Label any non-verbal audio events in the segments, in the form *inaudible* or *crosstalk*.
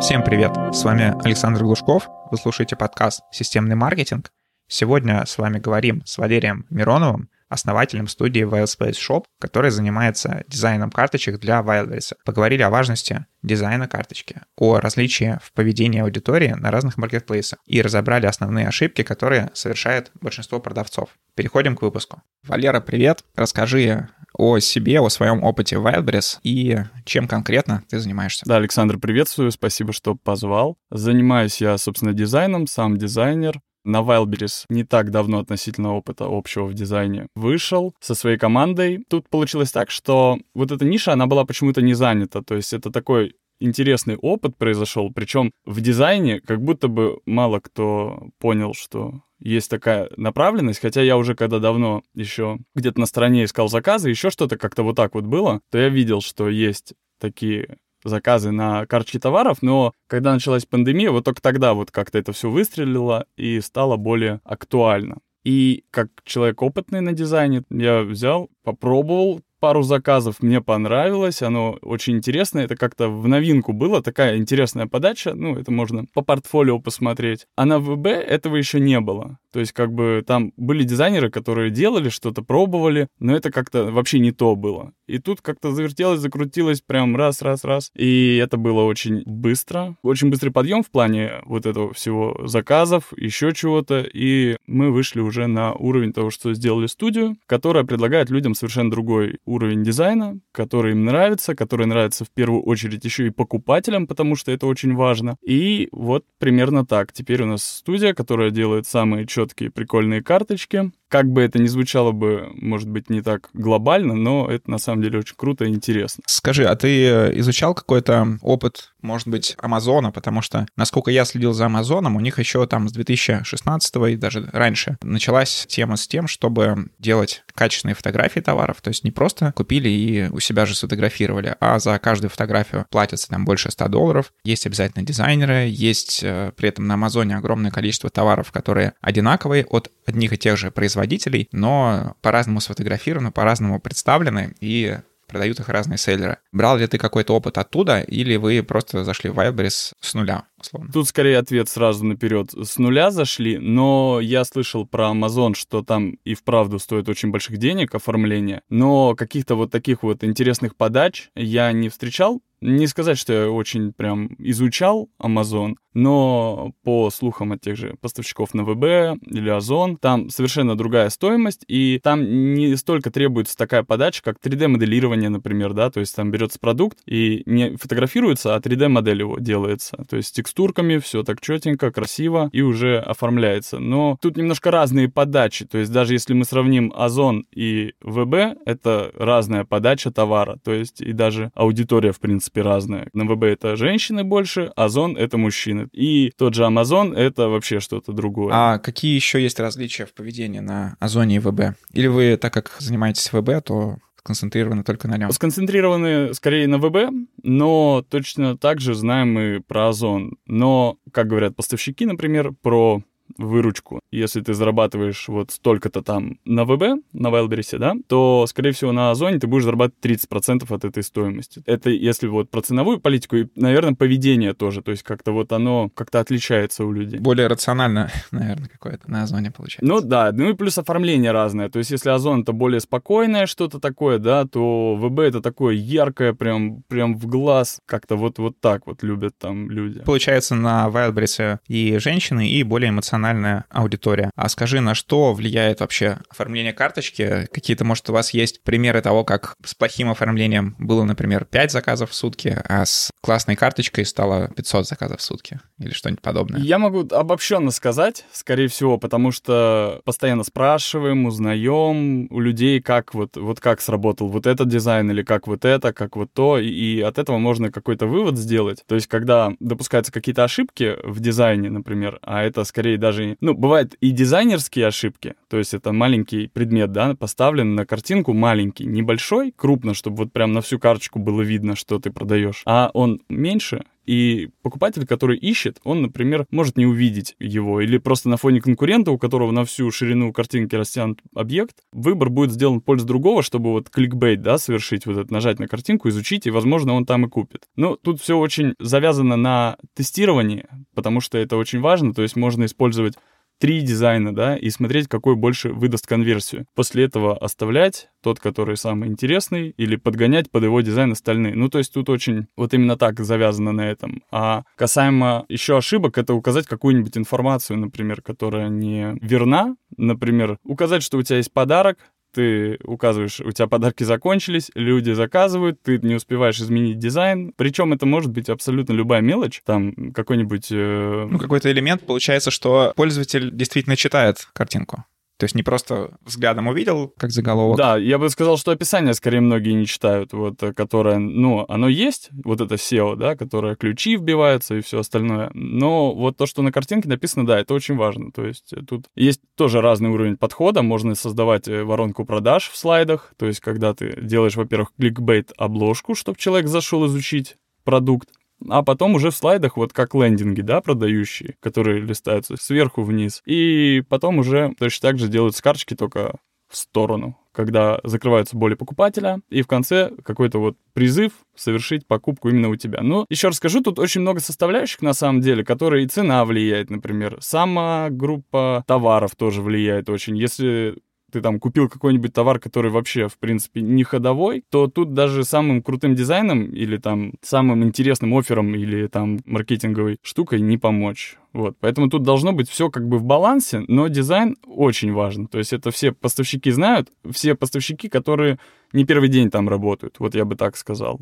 Всем привет! С вами Александр Глушков. Вы слушаете подкаст «Системный маркетинг». Сегодня с вами говорим с Валерием Мироновым, основателем студии Wildspace Shop, который занимается дизайном карточек для Wildberries. Поговорили о важности дизайна карточки, о различии в поведении аудитории на разных маркетплейсах и разобрали основные ошибки, которые совершает большинство продавцов. Переходим к выпуску. Валера, привет! Расскажи о себе, о своем опыте в Wildberries и чем конкретно ты занимаешься. Да, Александр, приветствую, спасибо, что позвал. Занимаюсь я, собственно, дизайном, сам дизайнер. На Wildberries не так давно относительно опыта общего в дизайне вышел со своей командой. Тут получилось так, что вот эта ниша, она была почему-то не занята. То есть это такой интересный опыт произошел, причем в дизайне как будто бы мало кто понял, что есть такая направленность, хотя я уже когда давно еще где-то на стороне искал заказы, еще что-то как-то вот так вот было, то я видел, что есть такие заказы на карточки товаров, но когда началась пандемия, вот только тогда вот как-то это все выстрелило и стало более актуально. И как человек опытный на дизайне, я взял, попробовал, пару заказов мне понравилось, оно очень интересное, это как-то в новинку было, такая интересная подача, ну, это можно по портфолио посмотреть. А на ВБ этого еще не было. То есть как бы там были дизайнеры, которые делали что-то, пробовали, но это как-то вообще не то было. И тут как-то завертелось, закрутилось прям раз, раз, раз. И это было очень быстро. Очень быстрый подъем в плане вот этого всего заказов, еще чего-то. И мы вышли уже на уровень того, что сделали студию, которая предлагает людям совершенно другой уровень дизайна, который им нравится, который нравится в первую очередь еще и покупателям, потому что это очень важно. И вот примерно так. Теперь у нас студия, которая делает самые четкие прикольные карточки. Как бы это ни звучало бы, может быть, не так глобально, но это на самом деле очень круто и интересно. Скажи, а ты э, изучал какой-то опыт, может быть, Амазона? Потому что, насколько я следил за Амазоном, у них еще там с 2016 и даже раньше началась тема с тем, чтобы делать качественные фотографии товаров. То есть не просто купили и у себя же сфотографировали, а за каждую фотографию платится там больше 100 долларов. Есть обязательно дизайнеры, есть э, при этом на Амазоне огромное количество товаров, которые одинаковые от одних и тех же производителей производителей, но по-разному сфотографированы, по-разному представлены и продают их разные селлеры. Брал ли ты какой-то опыт оттуда, или вы просто зашли в Wildberries с нуля, условно? Тут скорее ответ сразу наперед. С нуля зашли, но я слышал про Amazon, что там и вправду стоит очень больших денег оформление, но каких-то вот таких вот интересных подач я не встречал, не сказать, что я очень прям изучал Amazon, но по слухам от тех же поставщиков на ВБ или Озон, там совершенно другая стоимость, и там не столько требуется такая подача, как 3D-моделирование, например, да, то есть там берется продукт и не фотографируется, а 3D-модель его делается, то есть с текстурками, все так четенько, красиво и уже оформляется. Но тут немножко разные подачи, то есть даже если мы сравним Озон и ВБ, это разная подача товара, то есть и даже аудитория, в принципе, разная. На ВБ это женщины больше, Озон это мужчины. И тот же Amazon — это вообще что-то другое. А какие еще есть различия в поведении на Озоне и ВБ? Или вы, так как занимаетесь ВБ, то сконцентрированы только на нем? Сконцентрированы скорее на ВБ, но точно так же знаем мы про Озон. Но, как говорят поставщики, например, про выручку. Если ты зарабатываешь вот столько-то там на ВБ, на Wildberries, да, то, скорее всего, на Озоне ты будешь зарабатывать 30% от этой стоимости. Это если вот про ценовую политику и, наверное, поведение тоже. То есть как-то вот оно как-то отличается у людей. Более рационально, *laughs* наверное, какое-то на Озоне получается. Ну да, ну и плюс оформление разное. То есть если Озон это более спокойное что-то такое, да, то ВБ это такое яркое, прям, прям в глаз. Как-то вот, вот так вот любят там люди. Получается, на Wildberries и женщины, и более эмоциональные профессиональная аудитория. А скажи, на что влияет вообще оформление карточки? Какие-то, может, у вас есть примеры того, как с плохим оформлением было, например, 5 заказов в сутки, а с классной карточкой стало 500 заказов в сутки или что-нибудь подобное? Я могу обобщенно сказать, скорее всего, потому что постоянно спрашиваем, узнаем у людей, как вот, вот как сработал вот этот дизайн или как вот это, как вот то, и, и от этого можно какой-то вывод сделать. То есть, когда допускаются какие-то ошибки в дизайне, например, а это скорее даже, ну, бывают и дизайнерские ошибки, то есть это маленький предмет, да, поставлен на картинку маленький, небольшой, крупно, чтобы вот прям на всю карточку было видно, что ты продаешь, а он меньше, И покупатель, который ищет, он, например, может не увидеть его, или просто на фоне конкурента, у которого на всю ширину картинки растянут объект, выбор будет сделан в пользу другого, чтобы вот кликбейт, да, совершить, вот это, нажать на картинку, изучить, и, возможно, он там и купит. Но тут все очень завязано на тестировании, потому что это очень важно, то есть можно использовать три дизайна, да, и смотреть, какой больше выдаст конверсию. После этого оставлять тот, который самый интересный, или подгонять под его дизайн остальные. Ну, то есть тут очень вот именно так завязано на этом. А касаемо еще ошибок, это указать какую-нибудь информацию, например, которая не верна. Например, указать, что у тебя есть подарок, ты указываешь, у тебя подарки закончились, люди заказывают, ты не успеваешь изменить дизайн. Причем это может быть абсолютно любая мелочь, там какой-нибудь... Э... Ну, какой-то элемент, получается, что пользователь действительно читает картинку. То есть не просто взглядом увидел, как заголовок. Да, я бы сказал, что описание скорее многие не читают, вот, э, которое, ну, оно есть, вот это SEO, да, которое ключи вбиваются и все остальное. Но вот то, что на картинке написано, да, это очень важно. То есть э, тут есть тоже разный уровень подхода. Можно создавать э, воронку продаж в слайдах. То есть когда ты делаешь, во-первых, кликбейт обложку, чтобы человек зашел изучить продукт, а потом уже в слайдах, вот как лендинги, да, продающие, которые листаются сверху вниз. И потом уже точно так же делают карточки только в сторону, когда закрываются боли покупателя, и в конце какой-то вот призыв совершить покупку именно у тебя. Но еще раз скажу, тут очень много составляющих на самом деле, которые и цена влияет, например. Сама группа товаров тоже влияет очень. Если ты там купил какой-нибудь товар, который вообще, в принципе, не ходовой, то тут даже самым крутым дизайном или там самым интересным оффером или там маркетинговой штукой не помочь. Вот, поэтому тут должно быть все как бы в балансе, но дизайн очень важен. То есть это все поставщики знают, все поставщики, которые не первый день там работают, вот я бы так сказал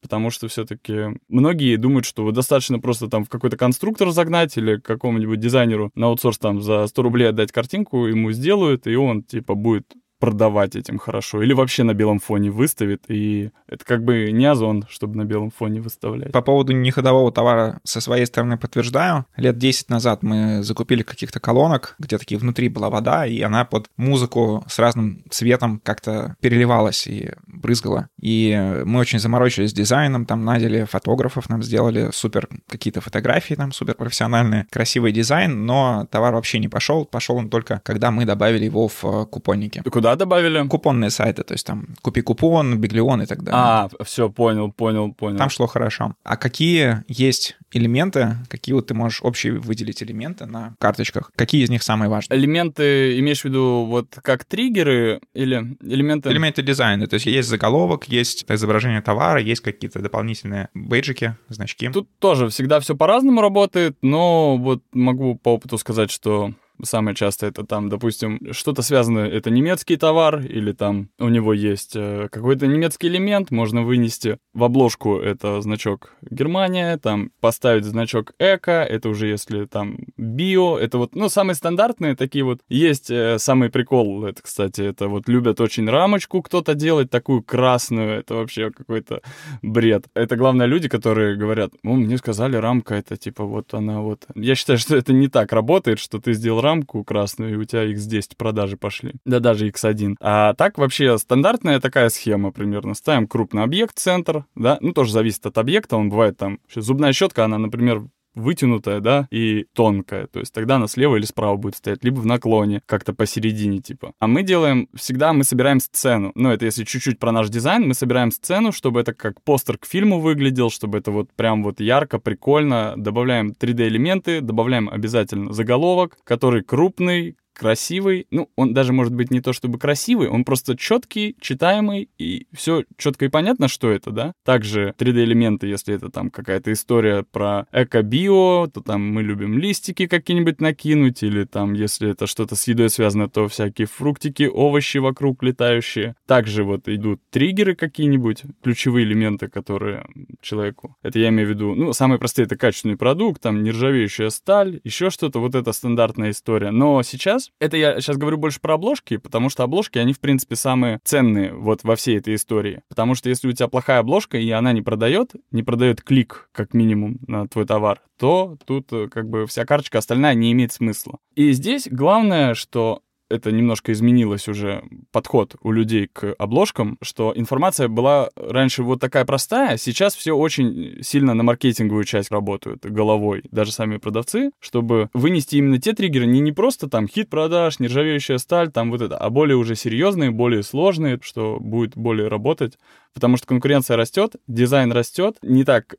потому что все-таки многие думают, что достаточно просто там в какой-то конструктор загнать или какому-нибудь дизайнеру на аутсорс там за 100 рублей отдать картинку, ему сделают, и он типа будет продавать этим хорошо. Или вообще на белом фоне выставит. И это как бы не озон, чтобы на белом фоне выставлять. По поводу неходового товара со своей стороны подтверждаю. Лет 10 назад мы закупили каких-то колонок, где такие внутри была вода, и она под музыку с разным цветом как-то переливалась и брызгала. И мы очень заморочились с дизайном, там надели фотографов, нам сделали супер какие-то фотографии, там супер профессиональные, красивый дизайн, но товар вообще не пошел. Пошел он только, когда мы добавили его в купонники. Куда Куда добавили? Купонные сайты, то есть там купи купон, Биглион и так далее. А, все, понял, понял, понял. Там шло хорошо. А какие есть элементы, какие вот ты можешь общие выделить элементы на карточках? Какие из них самые важные? Элементы, имеешь в виду вот как триггеры или элементы... Элементы дизайна, то есть есть заголовок, есть изображение товара, есть какие-то дополнительные бейджики, значки. Тут тоже всегда все по-разному работает, но вот могу по опыту сказать, что Самое часто это там, допустим, что-то связанное, это немецкий товар, или там у него есть э, какой-то немецкий элемент, можно вынести в обложку это значок Германия, там поставить значок эко, это уже если там био, это вот, ну, самые стандартные такие вот. Есть э, самый прикол, это, кстати, это вот любят очень рамочку кто-то делать, такую красную, это вообще какой-то бред. Это главное люди, которые говорят, ну, мне сказали, рамка это типа вот она вот. Я считаю, что это не так работает, что ты сделал рамку красную, и у тебя X10 продажи пошли. Да даже X1. А так вообще стандартная такая схема примерно. Ставим крупный объект, центр, да, ну тоже зависит от объекта, он бывает там, зубная щетка, она, например, вытянутая, да, и тонкая. То есть тогда она слева или справа будет стоять, либо в наклоне, как-то посередине, типа. А мы делаем, всегда мы собираем сцену. Ну, это если чуть-чуть про наш дизайн, мы собираем сцену, чтобы это как постер к фильму выглядел, чтобы это вот прям вот ярко, прикольно. Добавляем 3D-элементы, добавляем обязательно заголовок, который крупный, красивый. Ну, он даже может быть не то чтобы красивый, он просто четкий, читаемый, и все четко и понятно, что это, да. Также 3D-элементы, если это там какая-то история про эко-био, то там мы любим листики какие-нибудь накинуть, или там, если это что-то с едой связано, то всякие фруктики, овощи вокруг летающие. Также вот идут триггеры какие-нибудь, ключевые элементы, которые человеку. Это я имею в виду, ну, самые простые это качественный продукт, там нержавеющая сталь, еще что-то, вот это стандартная история. Но сейчас это я сейчас говорю больше про обложки, потому что обложки, они, в принципе, самые ценные вот во всей этой истории. Потому что если у тебя плохая обложка, и она не продает, не продает клик, как минимум, на твой товар, то тут э, как бы вся карточка остальная не имеет смысла. И здесь главное, что это немножко изменилось уже, подход у людей к обложкам, что информация была раньше вот такая простая, сейчас все очень сильно на маркетинговую часть работают головой, даже сами продавцы, чтобы вынести именно те триггеры, не, не просто там хит продаж, нержавеющая сталь, там вот это, а более уже серьезные, более сложные, что будет более работать. Потому что конкуренция растет, дизайн растет, не так,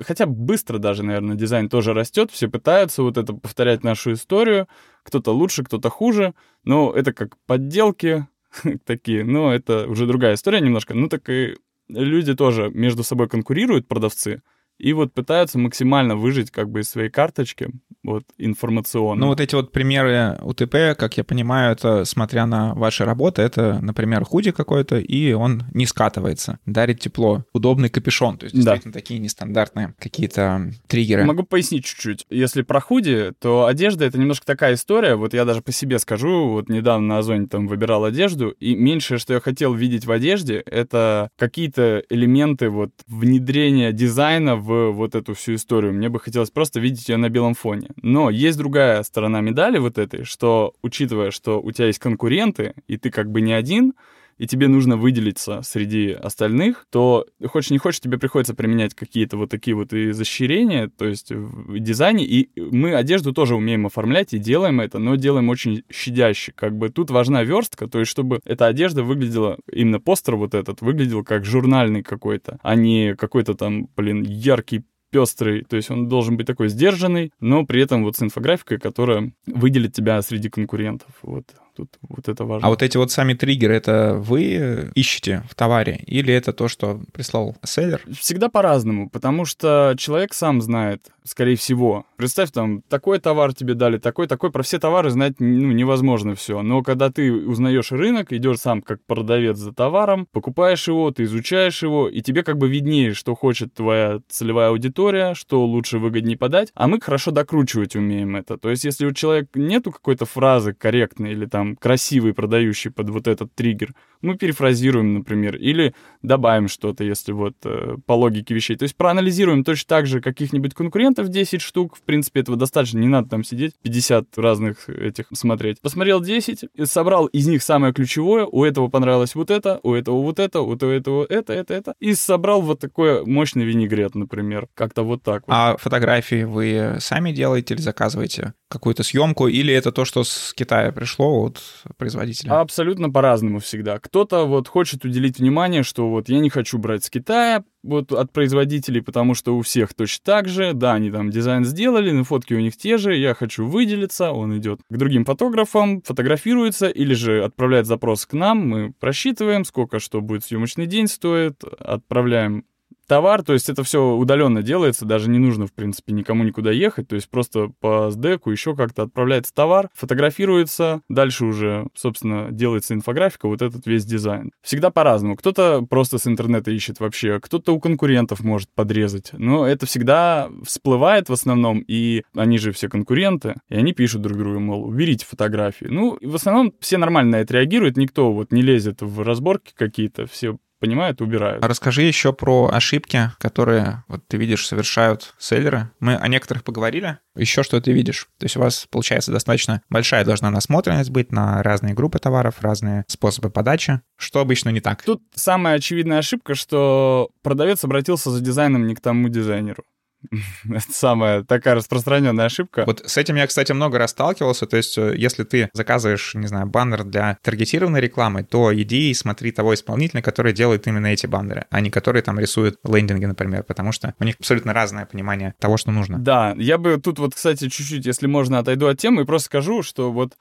хотя быстро даже, наверное, дизайн тоже растет, все пытаются вот это повторять нашу историю, кто-то лучше, кто-то хуже, но это как подделки *laughs* такие, но это уже другая история немножко, ну так и люди тоже между собой конкурируют, продавцы, и вот пытаются максимально выжить как бы из своей карточки, вот, информационно. Ну, вот эти вот примеры УТП, как я понимаю, это, смотря на ваши работы, это, например, худи какой-то, и он не скатывается, дарит тепло, удобный капюшон, то есть действительно да. такие нестандартные какие-то триггеры. Могу пояснить чуть-чуть. Если про худи, то одежда — это немножко такая история, вот я даже по себе скажу, вот недавно на Озоне там выбирал одежду, и меньшее, что я хотел видеть в одежде, это какие-то элементы вот внедрения дизайна в вот эту всю историю. Мне бы хотелось просто видеть ее на белом фоне. Но есть другая сторона медали вот этой, что, учитывая, что у тебя есть конкуренты, и ты как бы не один, и тебе нужно выделиться среди остальных, то хочешь не хочешь, тебе приходится применять какие-то вот такие вот изощрения, то есть в дизайне, и мы одежду тоже умеем оформлять и делаем это, но делаем очень щадяще. Как бы тут важна верстка, то есть чтобы эта одежда выглядела, именно постер вот этот, выглядел как журнальный какой-то, а не какой-то там, блин, яркий пестрый, то есть он должен быть такой сдержанный, но при этом вот с инфографикой, которая выделит тебя среди конкурентов. Вот тут вот это важно. А вот эти вот сами триггеры, это вы ищете в товаре или это то, что прислал селлер? Всегда по-разному, потому что человек сам знает, скорее всего. Представь, там, такой товар тебе дали, такой, такой. Про все товары знать ну, невозможно все. Но когда ты узнаешь рынок, идешь сам как продавец за товаром, покупаешь его, ты изучаешь его, и тебе как бы виднее, что хочет твоя целевая аудитория, что лучше выгоднее подать. А мы хорошо докручивать умеем это. То есть, если у человека нету какой-то фразы корректной или там там красивый, продающий под вот этот триггер, мы перефразируем, например, или добавим что-то, если вот э, по логике вещей. То есть проанализируем точно так же каких-нибудь конкурентов 10 штук, в принципе, этого достаточно, не надо там сидеть 50 разных этих смотреть. Посмотрел 10, собрал из них самое ключевое, у этого понравилось вот это, у этого вот это, у этого это, это, это, и собрал вот такой мощный винегрет, например, как-то вот так вот. А фотографии вы сами делаете или заказываете какую-то съемку, или это то, что с Китая пришло от производителя? Абсолютно по-разному всегда. Кто-то вот хочет уделить внимание, что вот я не хочу брать с Китая, вот от производителей, потому что у всех точно так же. Да, они там дизайн сделали, но фотки у них те же. Я хочу выделиться. Он идет к другим фотографам, фотографируется или же отправляет запрос к нам. Мы просчитываем, сколько что будет съемочный день стоит, отправляем товар, то есть это все удаленно делается, даже не нужно, в принципе, никому никуда ехать, то есть просто по SDEC еще как-то отправляется товар, фотографируется, дальше уже, собственно, делается инфографика, вот этот весь дизайн. Всегда по-разному. Кто-то просто с интернета ищет вообще, кто-то у конкурентов может подрезать, но это всегда всплывает в основном, и они же все конкуренты, и они пишут друг другу, мол, уберите фотографии. Ну, в основном все нормально на это реагируют, никто вот не лезет в разборки какие-то, все понимают, убирают. А расскажи еще про ошибки, которые, вот ты видишь, совершают селлеры. Мы о некоторых поговорили. Еще что ты видишь? То есть у вас, получается, достаточно большая должна насмотренность быть на разные группы товаров, разные способы подачи. Что обычно не так? Тут самая очевидная ошибка, что продавец обратился за дизайном не к тому дизайнеру. *laughs* Это самая такая распространенная ошибка. Вот с этим я, кстати, много раз сталкивался. То есть, э, если ты заказываешь, не знаю, баннер для таргетированной рекламы, то иди и смотри того исполнителя, который делает именно эти баннеры, а не который там рисует лендинги, например, потому что у них абсолютно разное понимание того, что нужно. Да, я бы тут вот, кстати, чуть-чуть, если можно, отойду от темы и просто скажу, что вот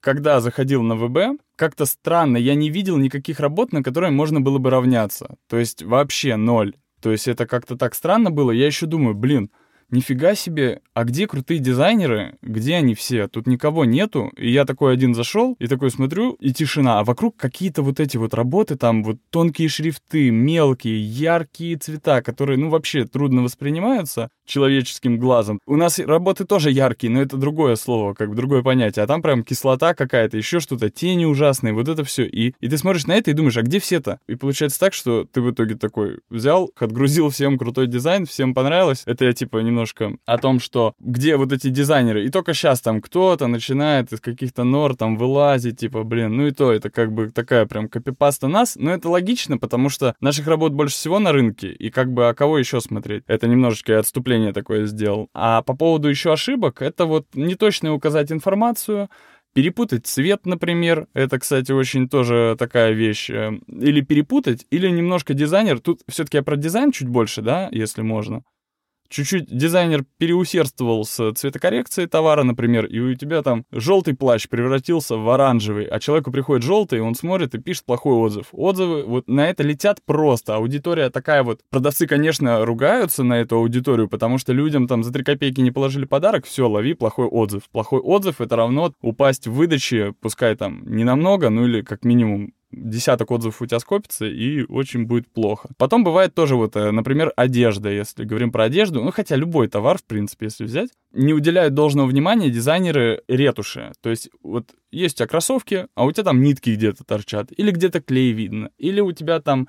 когда заходил на ВБ, как-то странно, я не видел никаких работ, на которые можно было бы равняться. То есть вообще ноль. То есть это как-то так странно было. Я еще думаю, блин, нифига себе, а где крутые дизайнеры? Где они все? Тут никого нету. И я такой один зашел и такой смотрю, и тишина. А вокруг какие-то вот эти вот работы, там вот тонкие шрифты, мелкие, яркие цвета, которые, ну, вообще трудно воспринимаются. человеческим глазом. У нас работы тоже яркие, но это другое слово, как бы другое понятие. А там прям кислота какая-то, еще что-то, тени ужасные, вот это все. И, и ты смотришь на это и думаешь, а где все-то? И получается так, что ты в итоге такой взял, отгрузил всем крутой дизайн, всем понравилось. Это я типа немножко о том, что где вот эти дизайнеры. И только сейчас там кто-то начинает из каких-то нор там вылазить, типа, блин, ну и то, это как бы такая прям копипаста нас. Но это логично, потому что наших работ больше всего на рынке. И как бы, а кого еще смотреть? Это немножечко отступление такое сделал. А по поводу еще ошибок, это вот неточно указать информацию, Перепутать цвет, например, это, кстати, очень тоже такая вещь. Э, или перепутать, или немножко дизайнер. Тут все-таки я про дизайн чуть больше, да, если можно чуть-чуть дизайнер переусердствовал с цветокоррекцией товара, например, и у тебя там желтый плащ превратился в оранжевый, а человеку приходит желтый, он смотрит и пишет плохой отзыв. Отзывы вот на это летят просто. Аудитория такая вот. Продавцы, конечно, ругаются на эту аудиторию, потому что людям там за 3 копейки не положили подарок, все, лови плохой отзыв. Плохой отзыв — это равно упасть в выдаче, пускай там не намного, ну или как минимум десяток отзывов у тебя скопится, и очень будет плохо. Потом бывает тоже вот, э, например, одежда, если говорим про одежду, ну, хотя любой товар, в принципе, если взять, не уделяют должного внимания дизайнеры ретуши. То есть вот есть у тебя кроссовки, а у тебя там нитки где-то торчат, или где-то клей видно, или у тебя там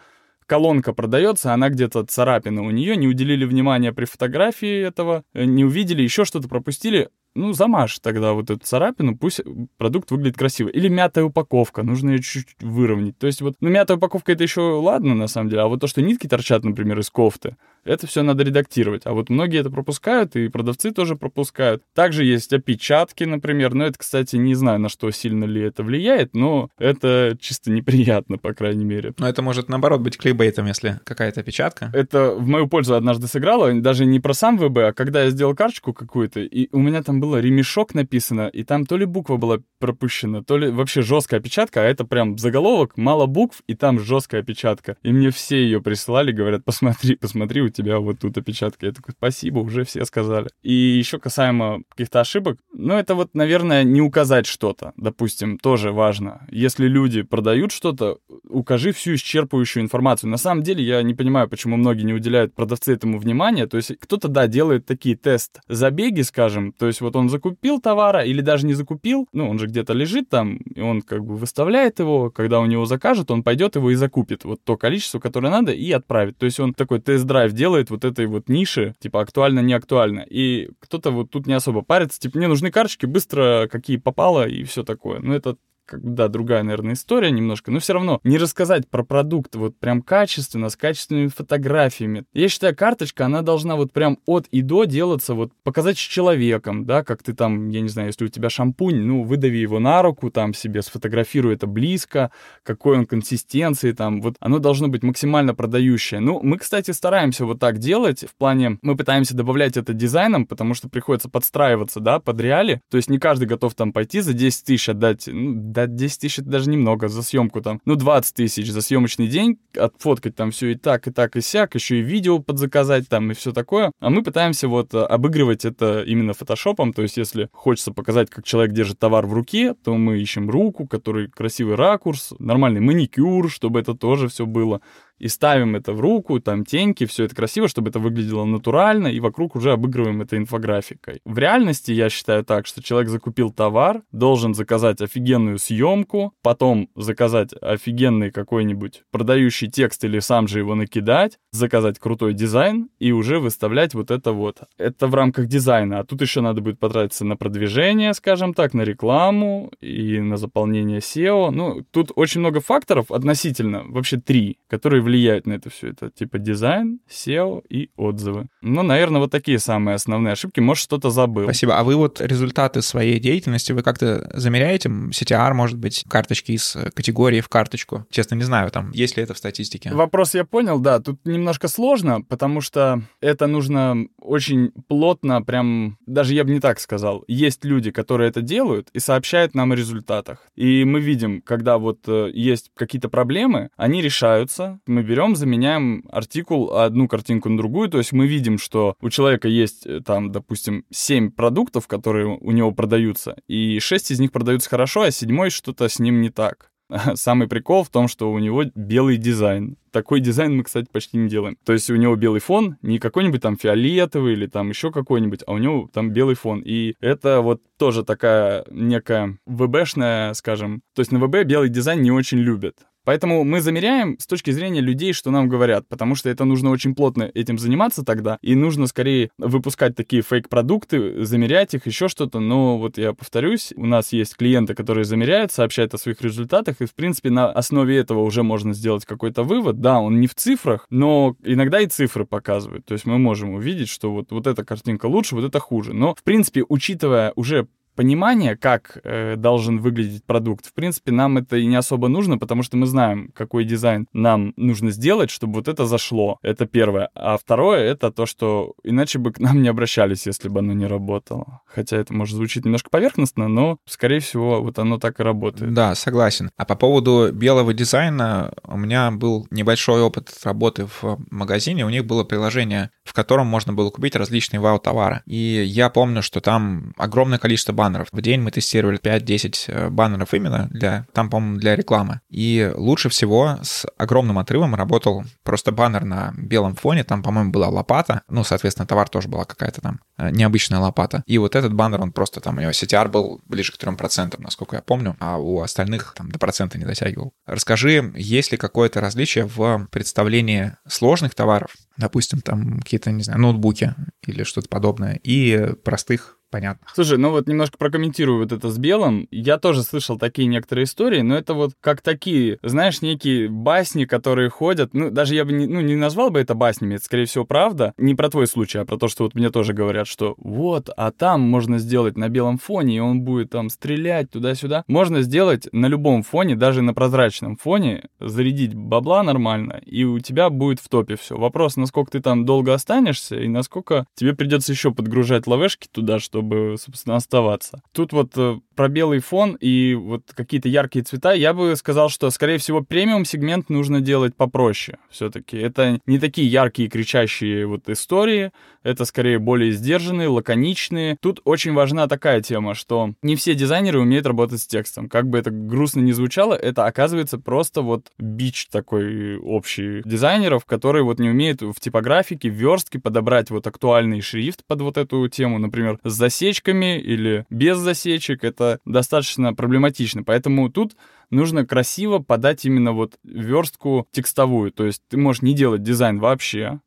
колонка продается, она где-то царапина у нее, не уделили внимания при фотографии этого, э, не увидели, еще что-то пропустили, ну, замажь тогда вот эту царапину, пусть продукт выглядит красиво. Или мятая упаковка, нужно ее чуть-чуть выровнять. То есть вот, ну, мятая упаковка это еще ладно, на самом деле, а вот то, что нитки торчат, например, из кофты, это все надо редактировать. А вот многие это пропускают, и продавцы тоже пропускают. Также есть опечатки, например. Но это, кстати, не знаю, на что сильно ли это влияет, но это чисто неприятно, по крайней мере. Но это может, наоборот, быть клейбейтом, если какая-то опечатка. Это в мою пользу однажды сыграло, даже не про сам ВБ, а когда я сделал карточку какую-то, и у меня там было ремешок написано, и там то ли буква была пропущена, то ли вообще жесткая опечатка, а это прям заголовок, мало букв, и там жесткая опечатка. И мне все ее присылали, говорят, посмотри, посмотри, у тебя вот тут опечатка. Я такой, спасибо, уже все сказали. И еще касаемо каких-то ошибок, ну это вот, наверное, не указать что-то, допустим, тоже важно. Если люди продают что-то, укажи всю исчерпывающую информацию. На самом деле я не понимаю, почему многие не уделяют продавцы этому внимания. То есть кто-то, да, делает такие тест-забеги, скажем, то есть вот он закупил товара или даже не закупил, ну он же где-то лежит там, и он как бы выставляет его, когда у него закажут, он пойдет его и закупит вот то количество, которое надо, и отправит. То есть он такой тест-драйв делает вот этой вот ниши, типа актуально, не актуально. И кто-то вот тут не особо парится, типа мне нужны карточки, быстро какие попало и все такое. Ну это да, другая, наверное, история немножко, но все равно не рассказать про продукт вот прям качественно, с качественными фотографиями. Я считаю, карточка, она должна вот прям от и до делаться, вот показать с человеком, да, как ты там, я не знаю, если у тебя шампунь, ну, выдави его на руку, там себе сфотографируй это близко, какой он консистенции, там, вот оно должно быть максимально продающее. Ну, мы, кстати, стараемся вот так делать, в плане, мы пытаемся добавлять это дизайном, потому что приходится подстраиваться, да, под реали, то есть не каждый готов там пойти за 10 тысяч отдать, ну, да 10 тысяч это даже немного за съемку там. Ну, 20 тысяч за съемочный день, отфоткать там все и так, и так, и сяк, еще и видео подзаказать там и все такое. А мы пытаемся вот э, обыгрывать это именно фотошопом, то есть если хочется показать, как человек держит товар в руке, то мы ищем руку, который красивый ракурс, нормальный маникюр, чтобы это тоже все было и ставим это в руку, там теньки, все это красиво, чтобы это выглядело натурально, и вокруг уже обыгрываем это инфографикой. В реальности я считаю так, что человек закупил товар, должен заказать офигенную съемку, потом заказать офигенный какой-нибудь продающий текст или сам же его накидать, заказать крутой дизайн и уже выставлять вот это вот. Это в рамках дизайна, а тут еще надо будет потратиться на продвижение, скажем так, на рекламу и на заполнение SEO. Ну, тут очень много факторов относительно, вообще три, которые влияют на это все. Это типа дизайн, SEO и отзывы. Ну, наверное, вот такие самые основные ошибки. Может, что-то забыл. Спасибо. А вы вот результаты своей деятельности, вы как-то замеряете? CTR, может быть, карточки из категории в карточку? Честно, не знаю, там, есть ли это в статистике? Вопрос я понял, да. Тут немножко сложно, потому что это нужно очень плотно, прям, даже я бы не так сказал. Есть люди, которые это делают и сообщают нам о результатах. И мы видим, когда вот э, есть какие-то проблемы, они решаются, мы мы берем, заменяем артикул одну картинку на другую, то есть мы видим, что у человека есть э, там, допустим, 7 продуктов, которые у него продаются, и 6 из них продаются хорошо, а седьмой что-то с ним не так. *laughs* Самый прикол в том, что у него белый дизайн. Такой дизайн мы, кстати, почти не делаем. То есть у него белый фон, не какой-нибудь там фиолетовый или там еще какой-нибудь, а у него там белый фон. И это вот тоже такая некая ВБшная, скажем... То есть на ВБ белый дизайн не очень любят. Поэтому мы замеряем с точки зрения людей, что нам говорят, потому что это нужно очень плотно этим заниматься тогда, и нужно скорее выпускать такие фейк-продукты, замерять их, еще что-то. Но вот я повторюсь, у нас есть клиенты, которые замеряют, сообщают о своих результатах, и, в принципе, на основе этого уже можно сделать какой-то вывод. Да, он не в цифрах, но иногда и цифры показывают. То есть мы можем увидеть, что вот, вот эта картинка лучше, вот это хуже. Но, в принципе, учитывая уже понимание, как э, должен выглядеть продукт, в принципе, нам это и не особо нужно, потому что мы знаем, какой дизайн нам нужно сделать, чтобы вот это зашло. Это первое. А второе — это то, что иначе бы к нам не обращались, если бы оно не работало. Хотя это может звучить немножко поверхностно, но, скорее всего, вот оно так и работает. Да, согласен. А по поводу белого дизайна у меня был небольшой опыт работы в магазине. У них было приложение, в котором можно было купить различные вау-товары. И я помню, что там огромное количество баннеров баннеров. В день мы тестировали 5-10 э, баннеров именно для, там, по-моему, для рекламы. И лучше всего с огромным отрывом работал просто баннер на белом фоне. Там, по-моему, была лопата. Ну, соответственно, товар тоже была какая-то там э, необычная лопата. И вот этот баннер, он просто там, у него CTR был ближе к 3%, насколько я помню, а у остальных там до процента не дотягивал. Расскажи, есть ли какое-то различие в представлении сложных товаров, допустим, там какие-то, не знаю, ноутбуки или что-то подобное, и простых понятно. Слушай, ну вот немножко прокомментирую вот это с белым. Я тоже слышал такие некоторые истории, но это вот как такие, знаешь, некие басни, которые ходят. Ну, даже я бы не, ну, не назвал бы это баснями, это, скорее всего, правда. Не про твой случай, а про то, что вот мне тоже говорят, что вот, а там можно сделать на белом фоне, и он будет там стрелять туда-сюда. Можно сделать на любом фоне, даже на прозрачном фоне, зарядить бабла нормально, и у тебя будет в топе все. Вопрос, насколько ты там долго останешься, и насколько тебе придется еще подгружать лавешки туда, что чтобы, собственно, оставаться. Тут вот э, про белый фон и вот какие-то яркие цвета, я бы сказал, что, скорее всего, премиум-сегмент нужно делать попроще все-таки. Это не такие яркие, кричащие вот истории, это скорее более сдержанные, лаконичные. Тут очень важна такая тема, что не все дизайнеры умеют работать с текстом. Как бы это грустно ни звучало, это оказывается просто вот бич такой общий дизайнеров, которые вот не умеют в типографике, в верстке подобрать вот актуальный шрифт под вот эту тему, например, с засечками или без засечек. Это достаточно проблематично. Поэтому тут нужно красиво подать именно вот верстку текстовую. То есть ты можешь не делать дизайн вообще,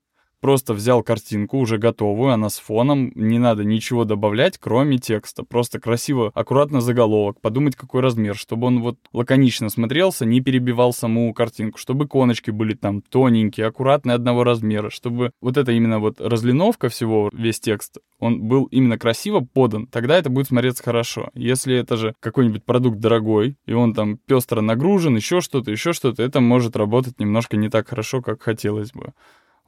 Просто взял картинку уже готовую, она с фоном, не надо ничего добавлять, кроме текста. Просто красиво, аккуратно заголовок, подумать, какой размер, чтобы он вот лаконично смотрелся, не перебивал саму картинку, чтобы коночки были там тоненькие, аккуратные одного размера, чтобы вот это именно вот разлиновка всего, весь текст, он был именно красиво подан, тогда это будет смотреться хорошо. Если это же какой-нибудь продукт дорогой, и он там пестро нагружен, еще что-то, еще что-то, это может работать немножко не так хорошо, как хотелось бы.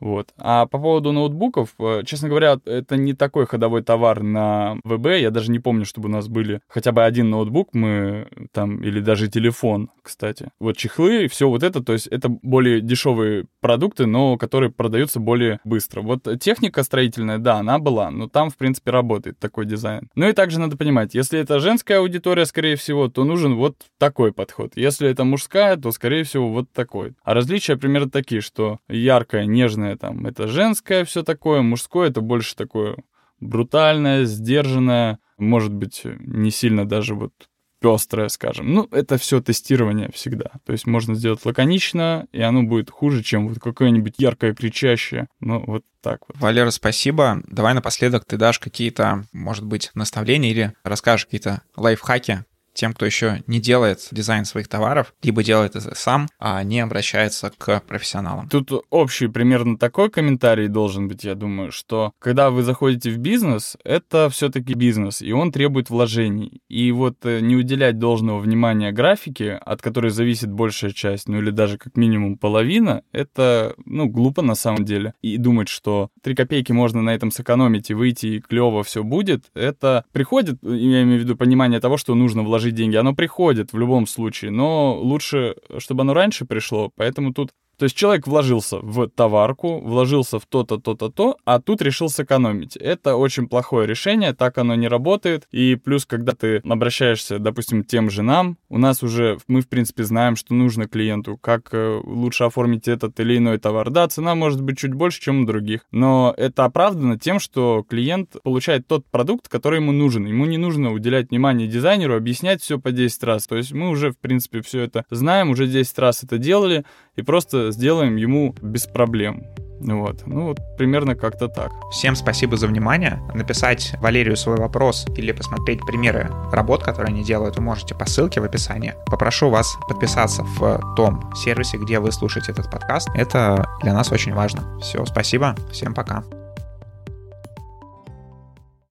Вот. А по поводу ноутбуков, э, честно говоря, это не такой ходовой товар на ВБ. Я даже не помню, чтобы у нас были хотя бы один ноутбук, мы там, или даже телефон, кстати. Вот чехлы, все вот это, то есть это более дешевые продукты, но которые продаются более быстро. Вот техника строительная, да, она была, но там, в принципе, работает такой дизайн. Ну и также надо понимать, если это женская аудитория, скорее всего, то нужен вот такой подход. Если это мужская, то, скорее всего, вот такой. А различия примерно такие, что яркая, нежная женщины, там, это женское все такое, мужское это больше такое брутальное, сдержанное, может быть, не сильно даже вот пестрое, скажем. Ну, это все тестирование всегда. То есть можно сделать лаконично, и оно будет хуже, чем вот какое-нибудь яркое, кричащее. Ну, вот так вот. Валера, спасибо. Давай напоследок ты дашь какие-то, может быть, наставления или расскажешь какие-то лайфхаки, тем, кто еще не делает дизайн своих товаров, либо делает это сам, а не обращается к профессионалам. Тут общий примерно такой комментарий должен быть, я думаю, что когда вы заходите в бизнес, это все-таки бизнес, и он требует вложений. И вот э, не уделять должного внимания графике, от которой зависит большая часть, ну или даже как минимум половина, это, ну, глупо на самом деле. И думать, что 3 копейки можно на этом сэкономить и выйти, и клево все будет, это приходит, я имею в виду понимание того, что нужно вложить вложить деньги, оно приходит в любом случае, но лучше, чтобы оно раньше пришло, поэтому тут То есть человек вложился в товарку, вложился в то-то, то-то, то, а тут решил сэкономить. Это очень плохое решение, так оно не работает. И плюс, когда ты обращаешься, допустим, тем же нам, у нас уже, мы, в принципе, знаем, что нужно клиенту, как э, лучше оформить этот или иной товар. Да, цена может быть чуть больше, чем у других, но это оправдано тем, что клиент получает тот продукт, который ему нужен. Ему не нужно уделять внимание дизайнеру, объяснять все по 10 раз. То есть мы уже, в принципе, все это знаем, уже 10 раз это делали, и просто сделаем ему без проблем. Вот. Ну, вот примерно как-то так. Всем спасибо за внимание. Написать Валерию свой вопрос или посмотреть примеры работ, которые они делают, вы можете по ссылке в описании. Попрошу вас подписаться в том сервисе, где вы слушаете этот подкаст. Это для нас очень важно. Все, спасибо. Всем пока.